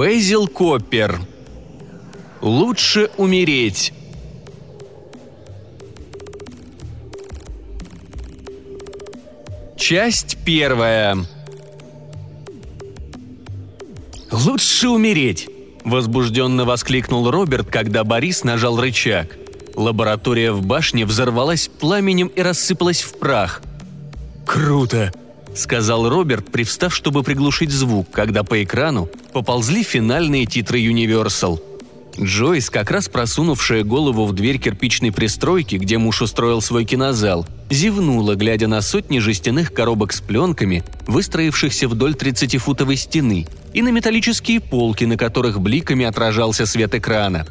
Бейзил Коппер. Лучше умереть. Часть первая. «Лучше умереть!» – возбужденно воскликнул Роберт, когда Борис нажал рычаг. Лаборатория в башне взорвалась пламенем и рассыпалась в прах. «Круто!» – сказал Роберт, привстав, чтобы приглушить звук, когда по экрану поползли финальные титры Universal. Джойс, как раз просунувшая голову в дверь кирпичной пристройки, где муж устроил свой кинозал, зевнула, глядя на сотни жестяных коробок с пленками, выстроившихся вдоль 30-футовой стены, и на металлические полки, на которых бликами отражался свет экрана.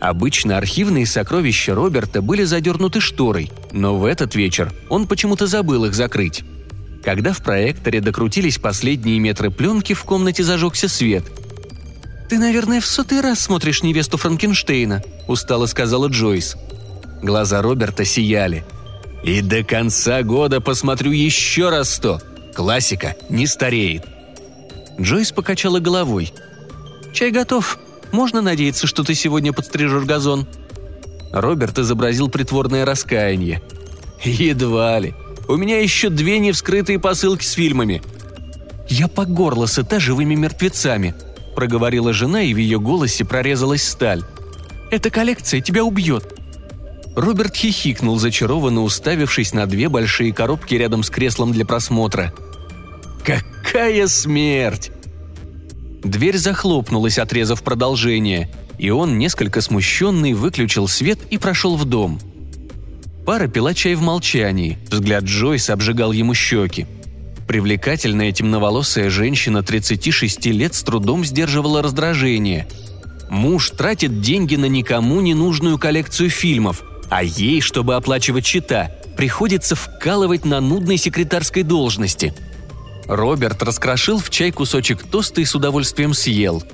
Обычно архивные сокровища Роберта были задернуты шторой, но в этот вечер он почему-то забыл их закрыть. Когда в проекторе докрутились последние метры пленки, в комнате зажегся свет. «Ты, наверное, в сотый раз смотришь невесту Франкенштейна», – устало сказала Джойс. Глаза Роберта сияли. «И до конца года посмотрю еще раз сто. Классика не стареет». Джойс покачала головой. «Чай готов. Можно надеяться, что ты сегодня подстрижешь газон?» Роберт изобразил притворное раскаяние. «Едва ли. У меня еще две невскрытые посылки с фильмами». «Я по горло сыта живыми мертвецами», – проговорила жена, и в ее голосе прорезалась сталь. «Эта коллекция тебя убьет». Роберт хихикнул, зачарованно уставившись на две большие коробки рядом с креслом для просмотра. «Какая смерть!» Дверь захлопнулась, отрезав продолжение, и он, несколько смущенный, выключил свет и прошел в дом. Пара пила чай в молчании, взгляд Джойс обжигал ему щеки. Привлекательная темноволосая женщина 36 лет с трудом сдерживала раздражение. Муж тратит деньги на никому не нужную коллекцию фильмов, а ей, чтобы оплачивать счета, приходится вкалывать на нудной секретарской должности – Роберт раскрошил в чай кусочек тоста и с удовольствием съел.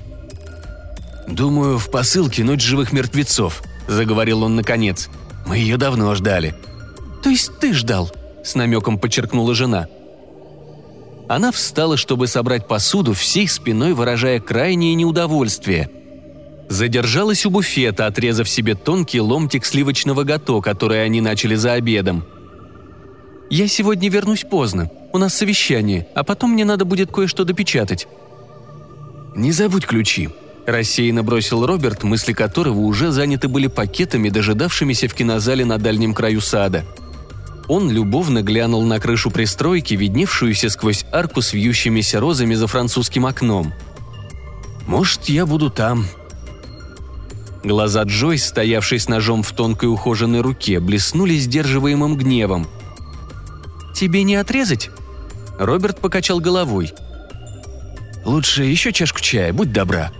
«Думаю, в посылке ночь живых мертвецов», — заговорил он наконец. «Мы ее давно ждали». «То есть ты ждал?» — с намеком подчеркнула жена. Она встала, чтобы собрать посуду, всей спиной выражая крайнее неудовольствие. Задержалась у буфета, отрезав себе тонкий ломтик сливочного гато, который они начали за обедом. «Я сегодня вернусь поздно», у нас совещание, а потом мне надо будет кое-что допечатать». «Не забудь ключи», – рассеянно бросил Роберт, мысли которого уже заняты были пакетами, дожидавшимися в кинозале на дальнем краю сада. Он любовно глянул на крышу пристройки, видневшуюся сквозь арку с вьющимися розами за французским окном. «Может, я буду там», Глаза Джойс, стоявшей с ножом в тонкой ухоженной руке, блеснули сдерживаемым гневом. «Тебе не отрезать?» Роберт покачал головой. «Лучше еще чашку чая, будь добра».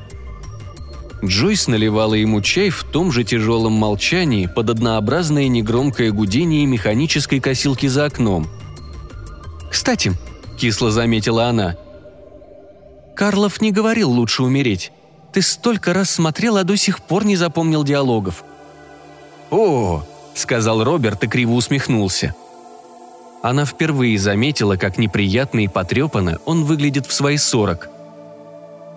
Джойс наливала ему чай в том же тяжелом молчании под однообразное негромкое гудение механической косилки за окном. «Кстати», — кисло заметила она, — «Карлов не говорил лучше умереть. Ты столько раз смотрел, а до сих пор не запомнил диалогов». «О!» — сказал Роберт и криво усмехнулся. — она впервые заметила, как неприятно и потрепанно он выглядит в свои сорок.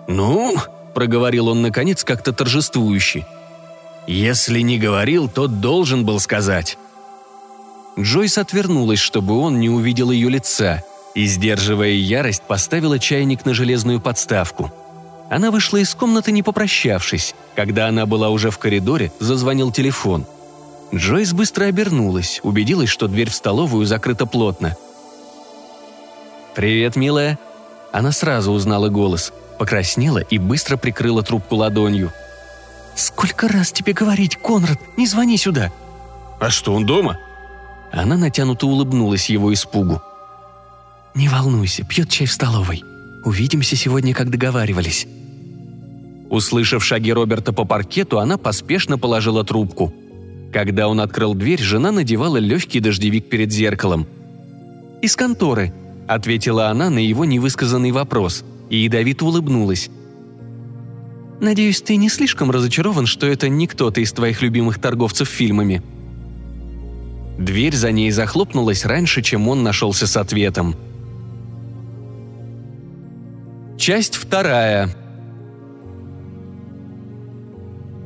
«Ну?» – проговорил он наконец как-то торжествующе. «Если не говорил, то должен был сказать». Джойс отвернулась, чтобы он не увидел ее лица, и, сдерживая ярость, поставила чайник на железную подставку. Она вышла из комнаты, не попрощавшись. Когда она была уже в коридоре, зазвонил телефон – Джойс быстро обернулась, убедилась, что дверь в столовую закрыта плотно. «Привет, милая!» Она сразу узнала голос, покраснела и быстро прикрыла трубку ладонью. «Сколько раз тебе говорить, Конрад, не звони сюда!» «А что, он дома?» Она натянуто улыбнулась его испугу. «Не волнуйся, пьет чай в столовой. Увидимся сегодня, как договаривались». Услышав шаги Роберта по паркету, она поспешно положила трубку. Когда он открыл дверь, жена надевала легкий дождевик перед зеркалом. «Из конторы», — ответила она на его невысказанный вопрос, и ядовито улыбнулась. «Надеюсь, ты не слишком разочарован, что это не кто-то из твоих любимых торговцев фильмами?» Дверь за ней захлопнулась раньше, чем он нашелся с ответом. Часть вторая.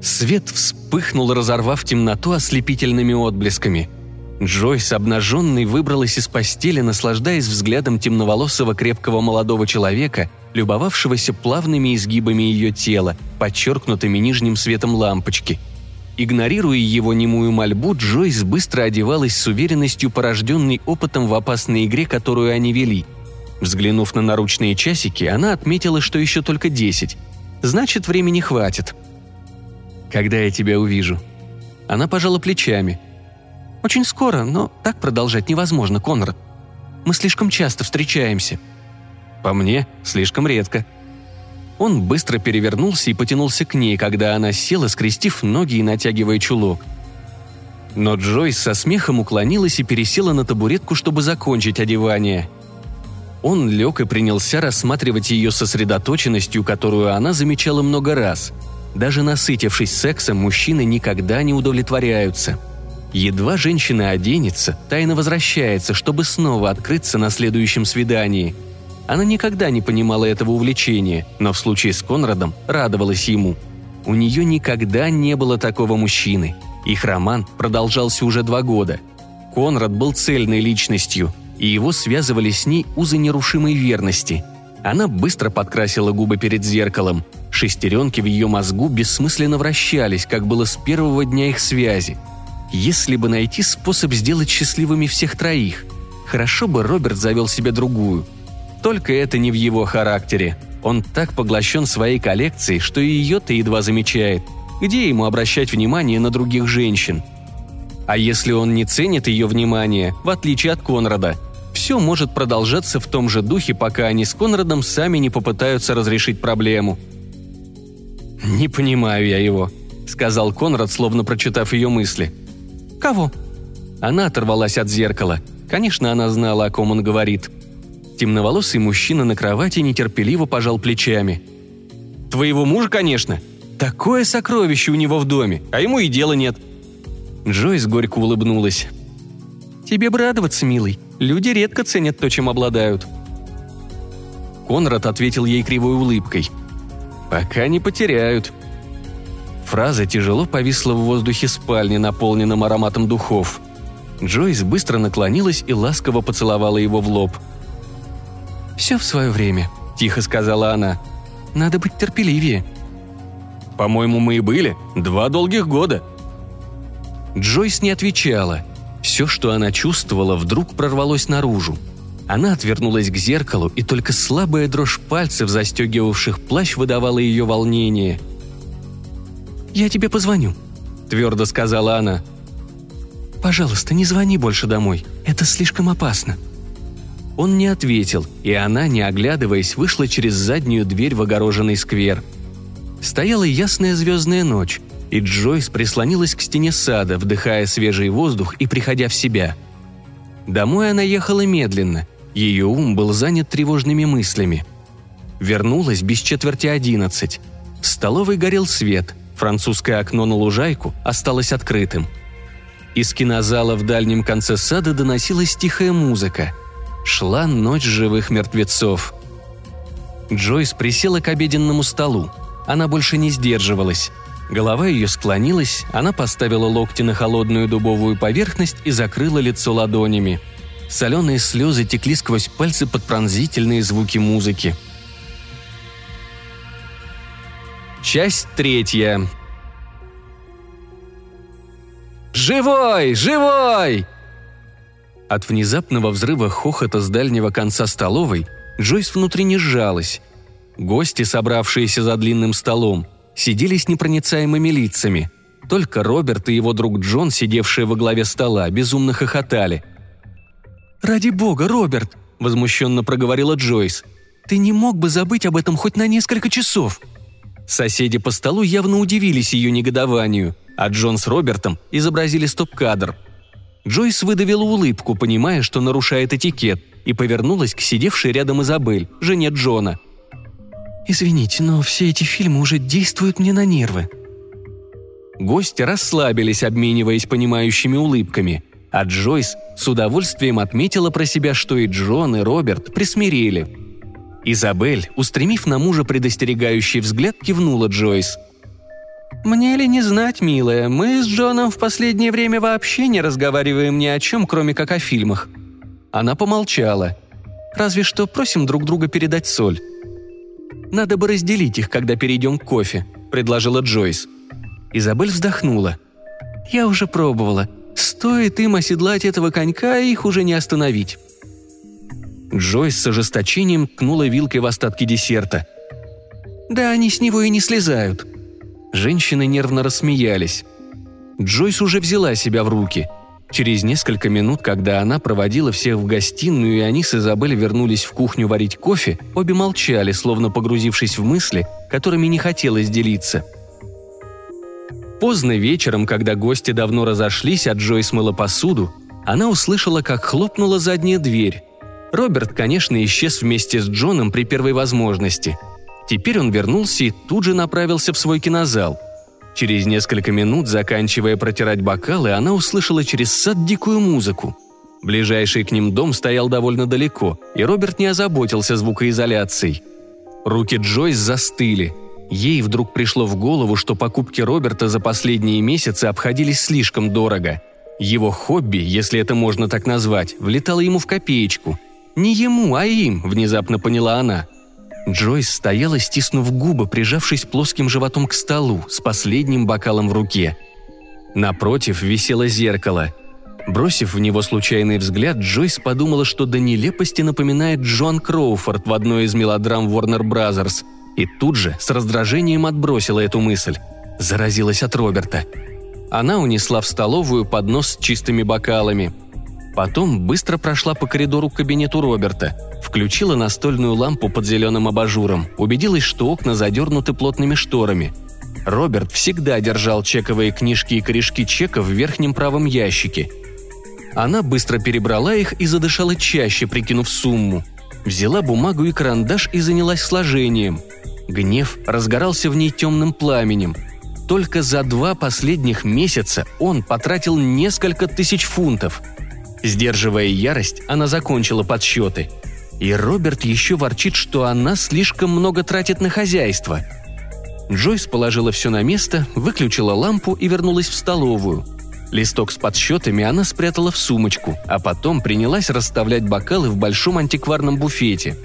Свет вспыхнул, разорвав темноту ослепительными отблесками. Джойс, обнаженной, выбралась из постели, наслаждаясь взглядом темноволосого крепкого молодого человека, любовавшегося плавными изгибами ее тела, подчеркнутыми нижним светом лампочки. Игнорируя его немую мольбу, Джойс быстро одевалась с уверенностью, порожденной опытом в опасной игре, которую они вели. Взглянув на наручные часики, она отметила, что еще только десять. Значит, времени хватит – когда я тебя увижу». Она пожала плечами. «Очень скоро, но так продолжать невозможно, Конрад. Мы слишком часто встречаемся». «По мне, слишком редко». Он быстро перевернулся и потянулся к ней, когда она села, скрестив ноги и натягивая чулок. Но Джойс со смехом уклонилась и пересела на табуретку, чтобы закончить одевание. Он лег и принялся рассматривать ее сосредоточенностью, которую она замечала много раз – даже насытившись сексом, мужчины никогда не удовлетворяются. Едва женщина оденется, тайно возвращается, чтобы снова открыться на следующем свидании. Она никогда не понимала этого увлечения, но в случае с Конрадом радовалась ему. У нее никогда не было такого мужчины. Их роман продолжался уже два года. Конрад был цельной личностью, и его связывали с ней узы нерушимой верности. Она быстро подкрасила губы перед зеркалом, Шестеренки в ее мозгу бессмысленно вращались, как было с первого дня их связи. Если бы найти способ сделать счастливыми всех троих, хорошо бы Роберт завел себе другую. Только это не в его характере. Он так поглощен своей коллекцией, что и ее-то едва замечает. Где ему обращать внимание на других женщин? А если он не ценит ее внимание, в отличие от Конрада, все может продолжаться в том же духе, пока они с Конрадом сами не попытаются разрешить проблему – «Не понимаю я его», — сказал Конрад, словно прочитав ее мысли. «Кого?» Она оторвалась от зеркала. Конечно, она знала, о ком он говорит. Темноволосый мужчина на кровати нетерпеливо пожал плечами. «Твоего мужа, конечно. Такое сокровище у него в доме, а ему и дела нет». Джойс горько улыбнулась. «Тебе бы радоваться, милый. Люди редко ценят то, чем обладают». Конрад ответил ей кривой улыбкой – Пока не потеряют. Фраза тяжело повисла в воздухе спальни, наполненном ароматом духов. Джойс быстро наклонилась и ласково поцеловала его в лоб. «Все в свое время», – тихо сказала она. «Надо быть терпеливее». «По-моему, мы и были. Два долгих года». Джойс не отвечала. Все, что она чувствовала, вдруг прорвалось наружу – она отвернулась к зеркалу, и только слабая дрожь пальцев, застегивавших плащ, выдавала ее волнение. «Я тебе позвоню», — твердо сказала она. «Пожалуйста, не звони больше домой. Это слишком опасно». Он не ответил, и она, не оглядываясь, вышла через заднюю дверь в огороженный сквер. Стояла ясная звездная ночь, и Джойс прислонилась к стене сада, вдыхая свежий воздух и приходя в себя. Домой она ехала медленно, ее ум был занят тревожными мыслями. Вернулась без четверти одиннадцать. В столовой горел свет, французское окно на лужайку осталось открытым. Из кинозала в дальнем конце сада доносилась тихая музыка. Шла ночь живых мертвецов. Джойс присела к обеденному столу. Она больше не сдерживалась. Голова ее склонилась, она поставила локти на холодную дубовую поверхность и закрыла лицо ладонями – Соленые слезы текли сквозь пальцы под пронзительные звуки музыки. Часть третья. «Живой! Живой!» От внезапного взрыва хохота с дальнего конца столовой Джойс внутренне сжалась. Гости, собравшиеся за длинным столом, сидели с непроницаемыми лицами. Только Роберт и его друг Джон, сидевшие во главе стола, безумно хохотали – «Ради бога, Роберт!» – возмущенно проговорила Джойс. «Ты не мог бы забыть об этом хоть на несколько часов?» Соседи по столу явно удивились ее негодованию, а Джон с Робертом изобразили стоп-кадр. Джойс выдавила улыбку, понимая, что нарушает этикет, и повернулась к сидевшей рядом Изабель, жене Джона. «Извините, но все эти фильмы уже действуют мне на нервы». Гости расслабились, обмениваясь понимающими улыбками – а Джойс с удовольствием отметила про себя, что и Джон, и Роберт присмирели. Изабель, устремив на мужа предостерегающий взгляд, кивнула Джойс. «Мне ли не знать, милая, мы с Джоном в последнее время вообще не разговариваем ни о чем, кроме как о фильмах». Она помолчала. «Разве что просим друг друга передать соль». «Надо бы разделить их, когда перейдем к кофе», — предложила Джойс. Изабель вздохнула. «Я уже пробовала. Стоит им оседлать этого конька, их уже не остановить». Джойс с ожесточением ткнула вилкой в остатки десерта. «Да они с него и не слезают». Женщины нервно рассмеялись. Джойс уже взяла себя в руки. Через несколько минут, когда она проводила всех в гостиную, и они с Изабель вернулись в кухню варить кофе, обе молчали, словно погрузившись в мысли, которыми не хотелось делиться. Поздно вечером, когда гости давно разошлись, а Джойс мыла посуду, она услышала, как хлопнула задняя дверь. Роберт, конечно, исчез вместе с Джоном при первой возможности. Теперь он вернулся и тут же направился в свой кинозал. Через несколько минут, заканчивая протирать бокалы, она услышала через сад дикую музыку. Ближайший к ним дом стоял довольно далеко, и Роберт не озаботился звукоизоляцией. Руки Джойс застыли. Ей вдруг пришло в голову, что покупки Роберта за последние месяцы обходились слишком дорого. Его хобби, если это можно так назвать, влетало ему в копеечку, не ему, а им, внезапно поняла она. Джойс стояла, стиснув губы, прижавшись плоским животом к столу, с последним бокалом в руке. Напротив висело зеркало. Бросив в него случайный взгляд, Джойс подумала, что до нелепости напоминает Джон Кроуфорд в одной из мелодрам Warner Brothers, и тут же с раздражением отбросила эту мысль. Заразилась от Роберта. Она унесла в столовую поднос с чистыми бокалами – Потом быстро прошла по коридору к кабинету Роберта, включила настольную лампу под зеленым абажуром, убедилась, что окна задернуты плотными шторами. Роберт всегда держал чековые книжки и корешки чеков в верхнем правом ящике. Она быстро перебрала их и задышала чаще, прикинув сумму. Взяла бумагу и карандаш и занялась сложением. Гнев разгорался в ней темным пламенем. Только за два последних месяца он потратил несколько тысяч фунтов – Сдерживая ярость, она закончила подсчеты. И Роберт еще ворчит, что она слишком много тратит на хозяйство. Джойс положила все на место, выключила лампу и вернулась в столовую. Листок с подсчетами она спрятала в сумочку, а потом принялась расставлять бокалы в большом антикварном буфете.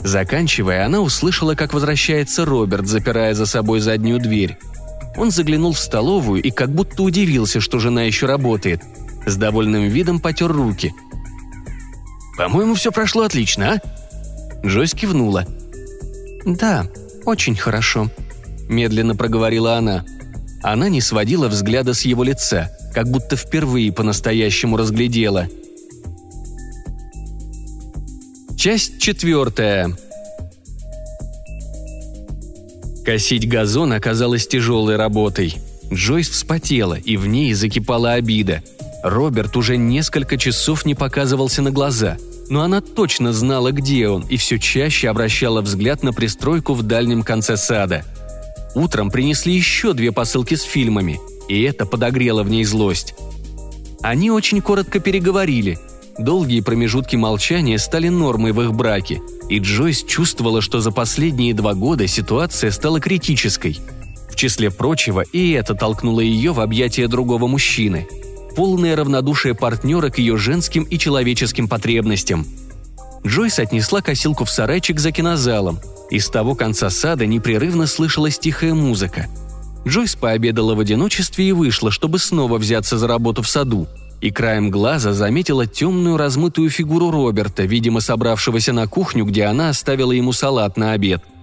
Заканчивая, она услышала, как возвращается Роберт, запирая за собой заднюю дверь. Он заглянул в столовую и как будто удивился, что жена еще работает – с довольным видом потер руки. «По-моему, все прошло отлично, а?» Джойс кивнула. «Да, очень хорошо», – медленно проговорила она. Она не сводила взгляда с его лица, как будто впервые по-настоящему разглядела. Часть четвертая. Косить газон оказалось тяжелой работой. Джойс вспотела, и в ней закипала обида – Роберт уже несколько часов не показывался на глаза, но она точно знала, где он, и все чаще обращала взгляд на пристройку в дальнем конце сада. Утром принесли еще две посылки с фильмами, и это подогрело в ней злость. Они очень коротко переговорили. Долгие промежутки молчания стали нормой в их браке, и Джойс чувствовала, что за последние два года ситуация стала критической. В числе прочего, и это толкнуло ее в объятия другого мужчины – полное равнодушие партнера к ее женским и человеческим потребностям. Джойс отнесла косилку в сарайчик за кинозалом. Из того конца сада непрерывно слышалась тихая музыка. Джойс пообедала в одиночестве и вышла, чтобы снова взяться за работу в саду. И краем глаза заметила темную размытую фигуру Роберта, видимо, собравшегося на кухню, где она оставила ему салат на обед –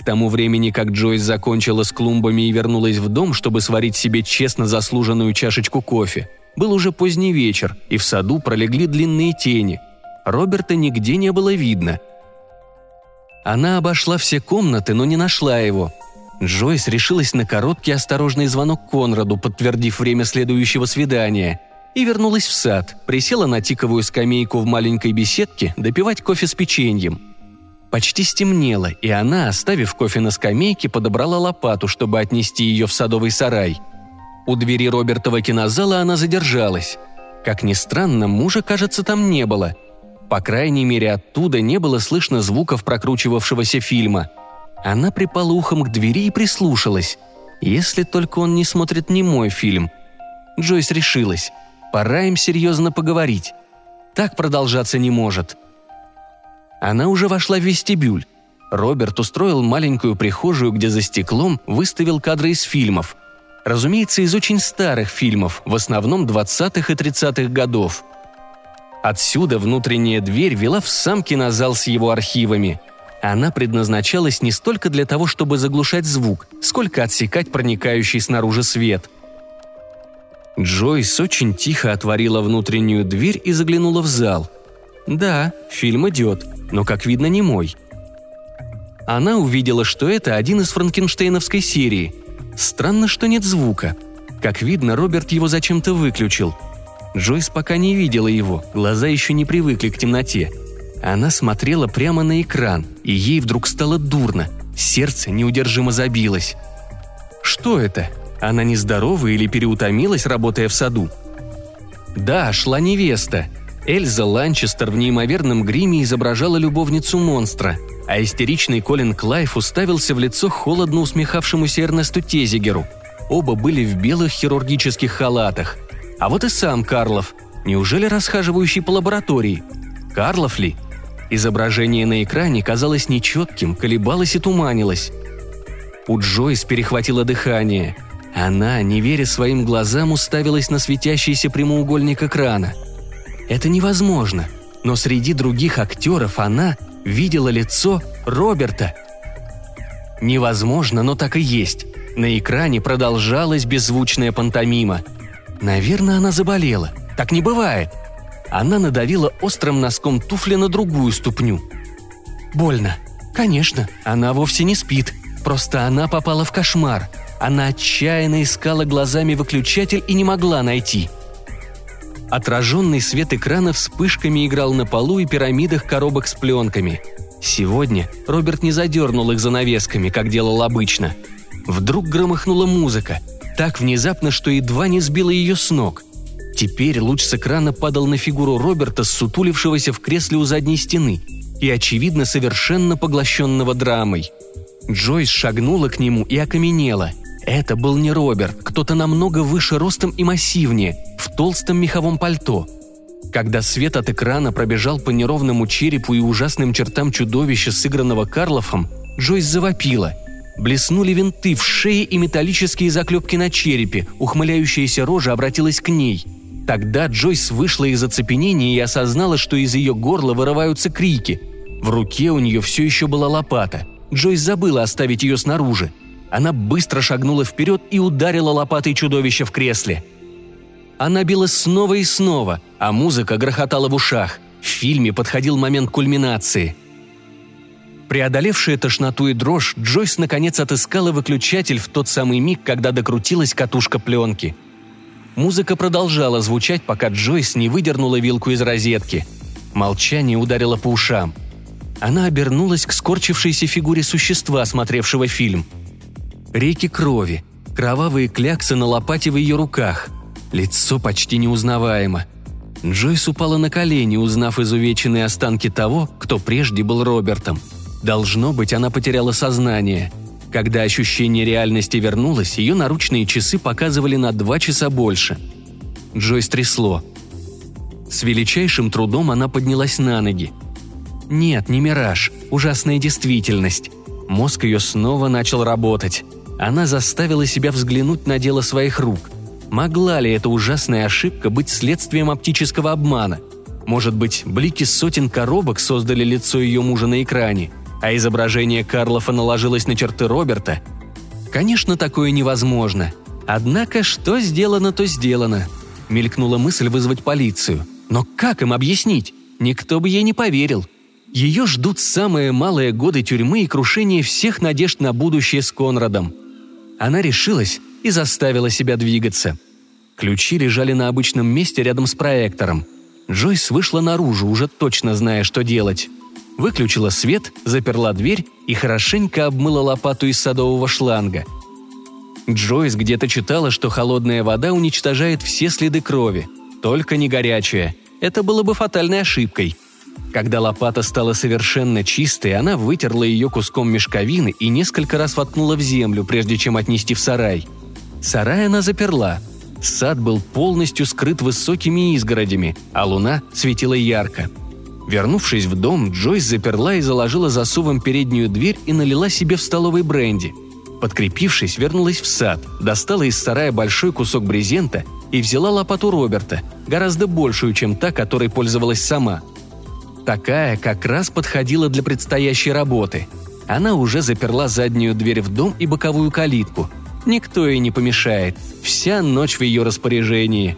к тому времени, как Джойс закончила с клумбами и вернулась в дом, чтобы сварить себе честно заслуженную чашечку кофе, был уже поздний вечер, и в саду пролегли длинные тени. Роберта нигде не было видно. Она обошла все комнаты, но не нашла его. Джойс решилась на короткий осторожный звонок Конраду, подтвердив время следующего свидания, и вернулась в сад, присела на тиковую скамейку в маленькой беседке допивать кофе с печеньем. Почти стемнело, и она, оставив кофе на скамейке, подобрала лопату, чтобы отнести ее в садовый сарай – у двери Робертова кинозала она задержалась. Как ни странно, мужа, кажется, там не было. По крайней мере, оттуда не было слышно звуков прокручивавшегося фильма. Она припала ухом к двери и прислушалась. Если только он не смотрит не мой фильм. Джойс решилась. Пора им серьезно поговорить. Так продолжаться не может. Она уже вошла в вестибюль. Роберт устроил маленькую прихожую, где за стеклом выставил кадры из фильмов. Разумеется, из очень старых фильмов, в основном 20-х и 30-х годов. Отсюда внутренняя дверь вела в сам кинозал с его архивами. Она предназначалась не столько для того, чтобы заглушать звук, сколько отсекать проникающий снаружи свет. Джойс очень тихо отворила внутреннюю дверь и заглянула в зал. Да, фильм идет, но, как видно, не мой – она увидела, что это один из франкенштейновской серии. Странно, что нет звука. Как видно, Роберт его зачем-то выключил. Джойс пока не видела его, глаза еще не привыкли к темноте. Она смотрела прямо на экран, и ей вдруг стало дурно. Сердце неудержимо забилось. Что это? Она нездорова или переутомилась, работая в саду? Да, шла невеста. Эльза Ланчестер в неимоверном гриме изображала любовницу монстра – а истеричный Колин Клайф уставился в лицо холодно усмехавшемуся Эрнесту Тезигеру. Оба были в белых хирургических халатах. А вот и сам Карлов. Неужели расхаживающий по лаборатории? Карлов ли? Изображение на экране казалось нечетким, колебалось и туманилось. У Джойс перехватило дыхание. Она, не веря своим глазам, уставилась на светящийся прямоугольник экрана. Это невозможно, но среди других актеров она видела лицо Роберта. Невозможно, но так и есть. На экране продолжалась беззвучная пантомима. Наверное, она заболела. Так не бывает. Она надавила острым носком туфли на другую ступню. Больно. Конечно, она вовсе не спит. Просто она попала в кошмар. Она отчаянно искала глазами выключатель и не могла найти – Отраженный свет экрана вспышками играл на полу и пирамидах коробок с пленками. Сегодня Роберт не задернул их занавесками, как делал обычно. Вдруг громыхнула музыка, так внезапно, что едва не сбила ее с ног. Теперь луч с экрана падал на фигуру Роберта, сутулившегося в кресле у задней стены и, очевидно, совершенно поглощенного драмой. Джойс шагнула к нему и окаменела – это был не Роберт, кто-то намного выше ростом и массивнее, в толстом меховом пальто. Когда свет от экрана пробежал по неровному черепу и ужасным чертам чудовища, сыгранного Карлофом, Джойс завопила. Блеснули винты в шее и металлические заклепки на черепе, ухмыляющаяся рожа обратилась к ней. Тогда Джойс вышла из оцепенения и осознала, что из ее горла вырываются крики. В руке у нее все еще была лопата. Джойс забыла оставить ее снаружи. Она быстро шагнула вперед и ударила лопатой чудовище в кресле. Она била снова и снова, а музыка грохотала в ушах. В фильме подходил момент кульминации. Преодолевшая тошноту и дрожь, Джойс наконец отыскала выключатель в тот самый миг, когда докрутилась катушка пленки. Музыка продолжала звучать, пока Джойс не выдернула вилку из розетки. Молчание ударило по ушам. Она обернулась к скорчившейся фигуре существа, смотревшего фильм – Реки крови, кровавые кляксы на лопате в ее руках. Лицо почти неузнаваемо. Джойс упала на колени, узнав изувеченные останки того, кто прежде был Робертом. Должно быть, она потеряла сознание. Когда ощущение реальности вернулось, ее наручные часы показывали на два часа больше. Джойс трясло. С величайшим трудом она поднялась на ноги. Нет, не мираж, ужасная действительность. Мозг ее снова начал работать она заставила себя взглянуть на дело своих рук. Могла ли эта ужасная ошибка быть следствием оптического обмана? Может быть, блики сотен коробок создали лицо ее мужа на экране, а изображение Карлофа наложилось на черты Роберта? Конечно, такое невозможно. Однако, что сделано, то сделано. Мелькнула мысль вызвать полицию. Но как им объяснить? Никто бы ей не поверил. Ее ждут самые малые годы тюрьмы и крушение всех надежд на будущее с Конрадом. Она решилась и заставила себя двигаться. Ключи лежали на обычном месте рядом с проектором. Джойс вышла наружу, уже точно зная, что делать. Выключила свет, заперла дверь и хорошенько обмыла лопату из садового шланга. Джойс где-то читала, что холодная вода уничтожает все следы крови. Только не горячая. Это было бы фатальной ошибкой. Когда лопата стала совершенно чистой, она вытерла ее куском мешковины и несколько раз воткнула в землю, прежде чем отнести в сарай. Сарай она заперла. Сад был полностью скрыт высокими изгородями, а луна светила ярко. Вернувшись в дом, Джойс заперла и заложила засувом переднюю дверь и налила себе в столовой бренди. Подкрепившись, вернулась в сад, достала из сарая большой кусок брезента и взяла лопату Роберта, гораздо большую, чем та, которой пользовалась сама – Такая как раз подходила для предстоящей работы. Она уже заперла заднюю дверь в дом и боковую калитку. Никто ей не помешает. Вся ночь в ее распоряжении.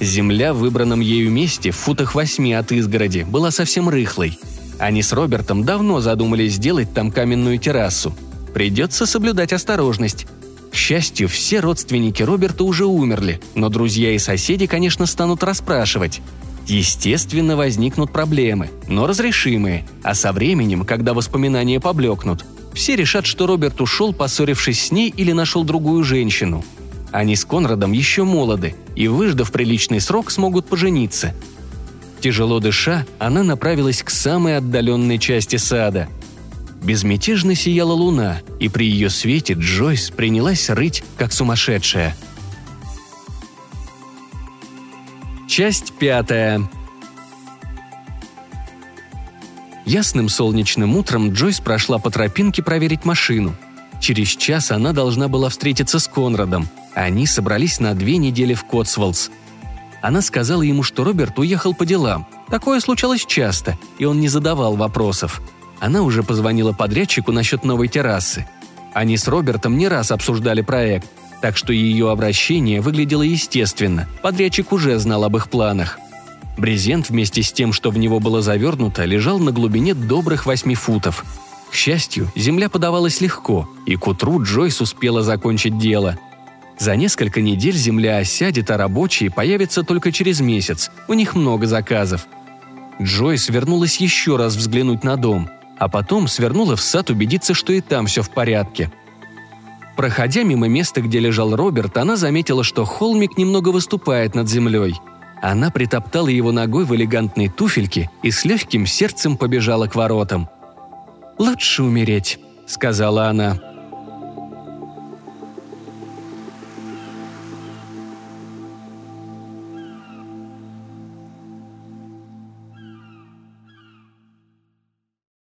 Земля в выбранном ею месте, в футах восьми от изгороди, была совсем рыхлой. Они с Робертом давно задумались сделать там каменную террасу. Придется соблюдать осторожность. К счастью, все родственники Роберта уже умерли, но друзья и соседи, конечно, станут расспрашивать. Естественно, возникнут проблемы, но разрешимые, а со временем, когда воспоминания поблекнут, все решат, что Роберт ушел, поссорившись с ней или нашел другую женщину. Они с Конрадом еще молоды и, выждав приличный срок, смогут пожениться. Тяжело дыша, она направилась к самой отдаленной части сада. Безмятежно сияла луна, и при ее свете Джойс принялась рыть, как сумасшедшая – Часть пятая. Ясным солнечным утром Джойс прошла по тропинке проверить машину. Через час она должна была встретиться с Конрадом. Они собрались на две недели в Котсволдс. Она сказала ему, что Роберт уехал по делам. Такое случалось часто, и он не задавал вопросов. Она уже позвонила подрядчику насчет новой террасы. Они с Робертом не раз обсуждали проект – так что ее обращение выглядело естественно, подрядчик уже знал об их планах. Брезент вместе с тем, что в него было завернуто, лежал на глубине добрых восьми футов. К счастью, земля подавалась легко, и к утру Джойс успела закончить дело. За несколько недель земля осядет, а рабочие появятся только через месяц, у них много заказов. Джойс вернулась еще раз взглянуть на дом, а потом свернула в сад убедиться, что и там все в порядке – Проходя мимо места, где лежал Роберт, она заметила, что холмик немного выступает над землей. Она притоптала его ногой в элегантной туфельке и с легким сердцем побежала к воротам. «Лучше умереть», — сказала она.